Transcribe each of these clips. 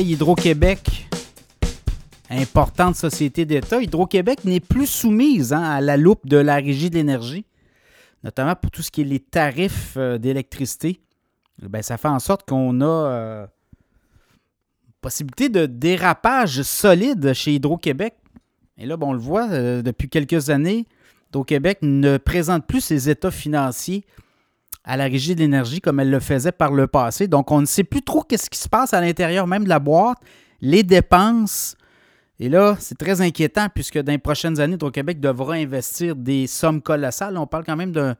Hydro-Québec, importante société d'État. Hydro-Québec n'est plus soumise hein, à la loupe de la Régie de l'énergie, notamment pour tout ce qui est les tarifs euh, d'électricité. Ben, ça fait en sorte qu'on a euh, possibilité de dérapage solide chez Hydro-Québec. Et là, bon, on le voit euh, depuis quelques années, Hydro-Québec ne présente plus ses états financiers à la Régie de l'énergie comme elle le faisait par le passé. Donc, on ne sait plus trop qu'est-ce qui se passe à l'intérieur même de la boîte, les dépenses. Et là, c'est très inquiétant puisque dans les prochaines années, Hydro-Québec devra investir des sommes colossales. On parle quand même de,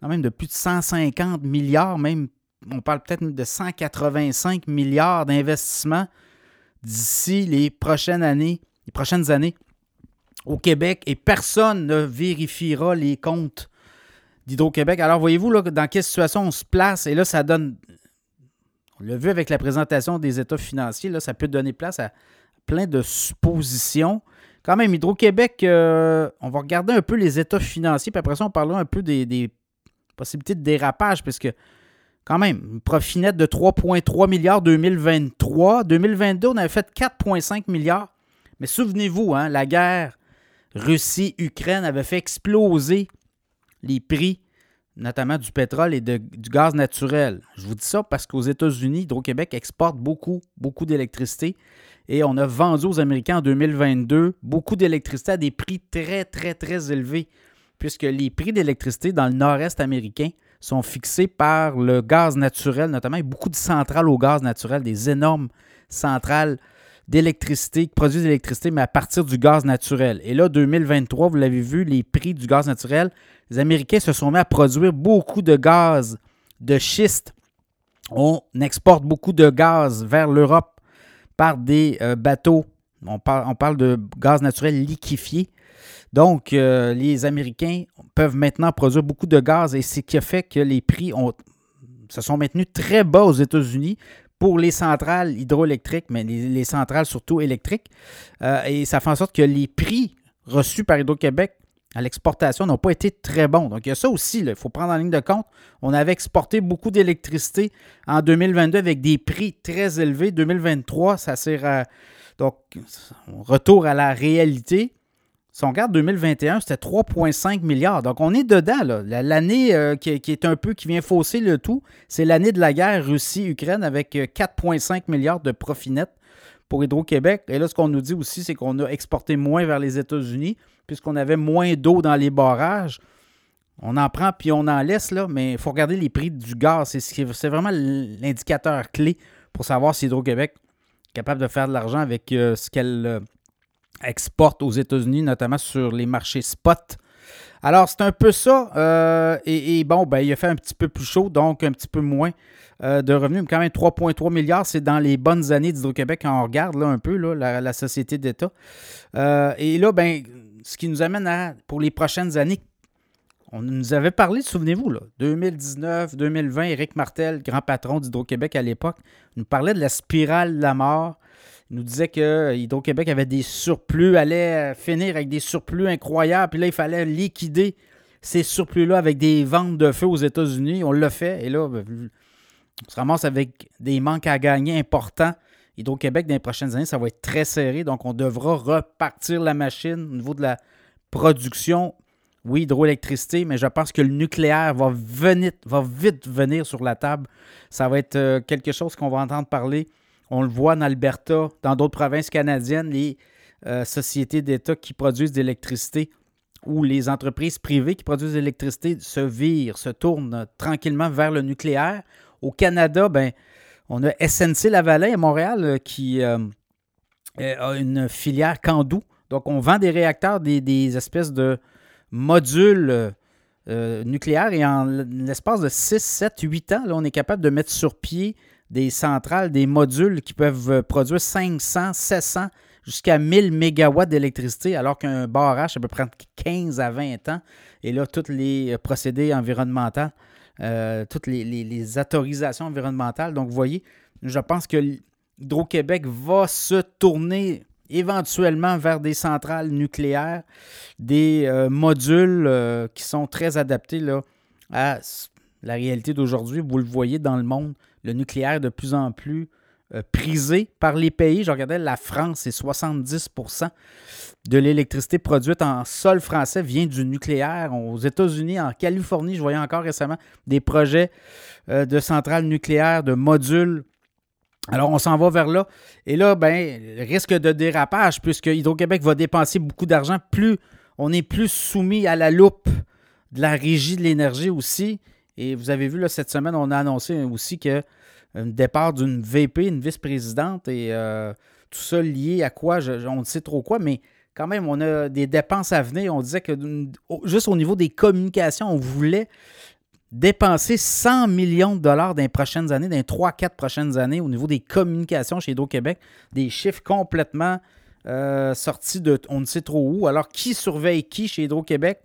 quand même de plus de 150 milliards, même on parle peut-être de 185 milliards d'investissements d'ici les prochaines années, les prochaines années au Québec et personne ne vérifiera les comptes d'Hydro-Québec. Alors, voyez-vous là, dans quelle situation on se place? Et là, ça donne. On l'a vu avec la présentation des états financiers, là, ça peut donner place à plein de suppositions. Quand même, Hydro-Québec, euh, on va regarder un peu les états financiers, puis après ça, on parlera un peu des, possibilités de dérapage, puisque quand même, une profit net de 3,3 milliards 2023. 2022, on avait fait 4,5 milliards. Mais souvenez-vous, hein, la guerre Russie-Ukraine avait fait exploser les prix, notamment du pétrole et du gaz naturel. Je vous dis ça parce qu'aux États-Unis, Hydro-Québec exporte beaucoup, beaucoup d'électricité. Et on a vendu aux Américains en 2022 beaucoup d'électricité à des prix très, très, très élevés, puisque les prix d'électricité dans le nord-est américain sont fixés par le gaz naturel, notamment a beaucoup de centrales au gaz naturel, des énormes centrales d'électricité, qui produisent de l'électricité, mais à partir du gaz naturel. Et là, 2023, vous l'avez vu, les prix du gaz naturel, les Américains se sont mis à produire beaucoup de gaz de schiste. On exporte beaucoup de gaz vers l'Europe par des euh, bateaux. On, parle de gaz naturel liquéfié. Donc, euh, les Américains peuvent maintenant produire beaucoup de gaz et c'est ce qui a fait que les prix se sont maintenus très bas aux États-Unis pour les centrales hydroélectriques, mais les, centrales surtout électriques. Euh, et ça fait en sorte que les prix reçus par Hydro-Québec à l'exportation n'ont pas été très bons. Donc, il y a ça aussi, il faut prendre en ligne de compte. On avait exporté beaucoup d'électricité en 2022 avec des prix très élevés. 2023, ça sert Donc, retour à la réalité. Si on regarde 2021, c'était 3,5 milliards. Donc, on est dedans. L'année euh, qui, est un peu, qui vient fausser le tout, c'est l'année de la guerre Russie-Ukraine avec 4,5 euh, milliards de profit net pour Hydro-Québec. Et là, ce qu'on nous dit aussi, c'est qu'on a exporté moins vers les États-Unis puisqu'on avait moins d'eau dans les barrages. On en prend puis on en laisse, là, mais il faut regarder les prix du gaz. C'est vraiment l'indicateur clé pour savoir si Hydro-Québec est capable de faire de l'argent avec euh, ce qu'elle exporte aux États-Unis, notamment sur les marchés spot. Alors, c'est un peu ça. Euh, et, bon, ben, il a fait un petit peu plus chaud, donc un petit peu moins euh, de revenus. Mais quand même, 3,3 milliards, c'est dans les bonnes années d'Hydro-Québec on regarde là, un peu là, la, société d'État. Euh, et là, ben, ce qui nous amène à, pour les prochaines années, on nous avait parlé, souvenez-vous, 2019, 2020, Éric Martel, grand patron d'Hydro-Québec à l'époque, nous parlait de la spirale de la mort nous disait que Hydro-Québec avait des surplus, allait finir avec des surplus incroyables. Puis là, il fallait liquider ces surplus-là avec des ventes de feu aux États-Unis. On l'a fait. Et là, ben, on se ramasse avec des manques à gagner importants. Hydro-Québec, dans les prochaines années, ça va être très serré. Donc, on devra repartir la machine au niveau de la production. Oui, hydroélectricité, mais je pense que le nucléaire va, venir, va vite venir sur la table. Ça va être euh, quelque chose qu'on va entendre parler on le voit en Alberta, dans d'autres provinces canadiennes, les euh, sociétés d'État qui produisent de l'électricité ou les entreprises privées qui produisent de l'électricité se virent, se tournent tranquillement vers le nucléaire. Au Canada, ben, on a SNC Lavalin à Montréal euh, qui euh, a une filière Candou. Donc, on vend des réacteurs, des, espèces de modules nucléaires et en l'espace de 6, 7, 8 ans, on est capable de mettre sur pied des centrales, des modules qui peuvent euh, produire 500, 700, jusqu'à 1000 mégawatts d'électricité, alors qu'un barrage, ça peut prendre 15 à 20 ans. Et là, tous les euh, procédés environnementaux, euh, toutes les, autorisations environnementales. Donc, vous voyez, je pense que Hydro-Québec va se tourner éventuellement vers des centrales nucléaires, des modules qui sont très adaptés là, à la réalité d'aujourd'hui. Vous le voyez dans le monde le nucléaire de plus en plus euh, prisé par les pays. Je regardais, la France, c'est 70% de l'électricité produite en sol français vient du nucléaire. Aux États-Unis, en Californie, je voyais encore récemment des projets euh, de centrales nucléaires, de modules. Alors, on s'en va vers là. Et là, ben, risque de dérapage, puisque Hydro-Québec va dépenser beaucoup d'argent, plus on est plus soumis à la loupe de la régie de l'énergie aussi. Et vous avez vu, là, cette semaine, on a annoncé aussi que un départ d'une VP, une vice-présidente, et euh, tout ça lié à quoi, on ne sait trop quoi, mais quand même, on a des dépenses à venir. On disait que juste au niveau des communications, on voulait dépenser 100 millions de dollars dans les prochaines années, dans les 3-4 prochaines années, au niveau des communications chez Hydro-Québec. Des chiffres complètement euh, sortis de on ne sait trop où. Alors, qui surveille qui chez Hydro-Québec?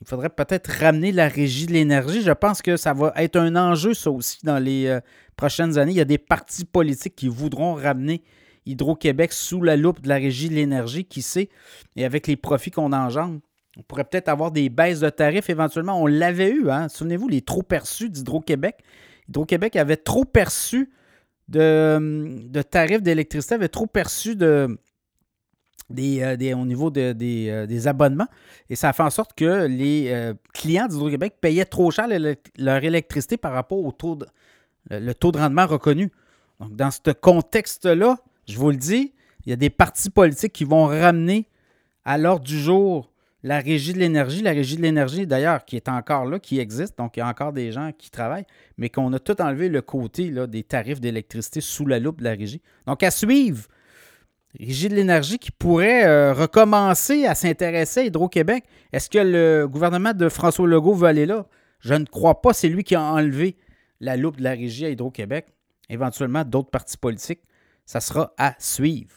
Il faudrait peut-être ramener la régie de l'énergie. Je pense que ça va être un enjeu, ça aussi, dans les euh, prochaines années. Il y a des partis politiques qui voudront ramener Hydro-Québec sous la loupe de la régie de l'énergie, qui sait, et avec les profits qu'on engendre. On pourrait peut-être avoir des baisses de tarifs éventuellement. On l'avait eu, hein? Souvenez-vous, les trop perçus d'Hydro-Québec. Hydro-Québec avait trop perçu de, de tarifs d'électricité, avait trop perçu de, euh, des, au niveau euh, des, abonnements. Et ça a fait en sorte que les euh, clients d'Hydro-Québec payaient trop cher leur électricité par rapport au taux de, le taux de rendement reconnu. Donc, dans ce contexte-là, je vous le dis, il y a des partis politiques qui vont ramener à l'ordre du jour la régie de l'énergie. La régie de l'énergie, d'ailleurs, qui est encore là, qui existe. Donc, il y a encore des gens qui travaillent, mais qu'on a tout enlevé le côté des tarifs d'électricité sous la loupe de la régie. Donc, à suivre Régie de l'énergie qui pourrait euh, recommencer à s'intéresser à Hydro-Québec. Est-ce que le gouvernement de François Legault veut aller là? Je ne crois pas. C'est lui qui a enlevé la loupe de la régie à Hydro-Québec. Éventuellement, d'autres partis politiques. Ça sera à suivre.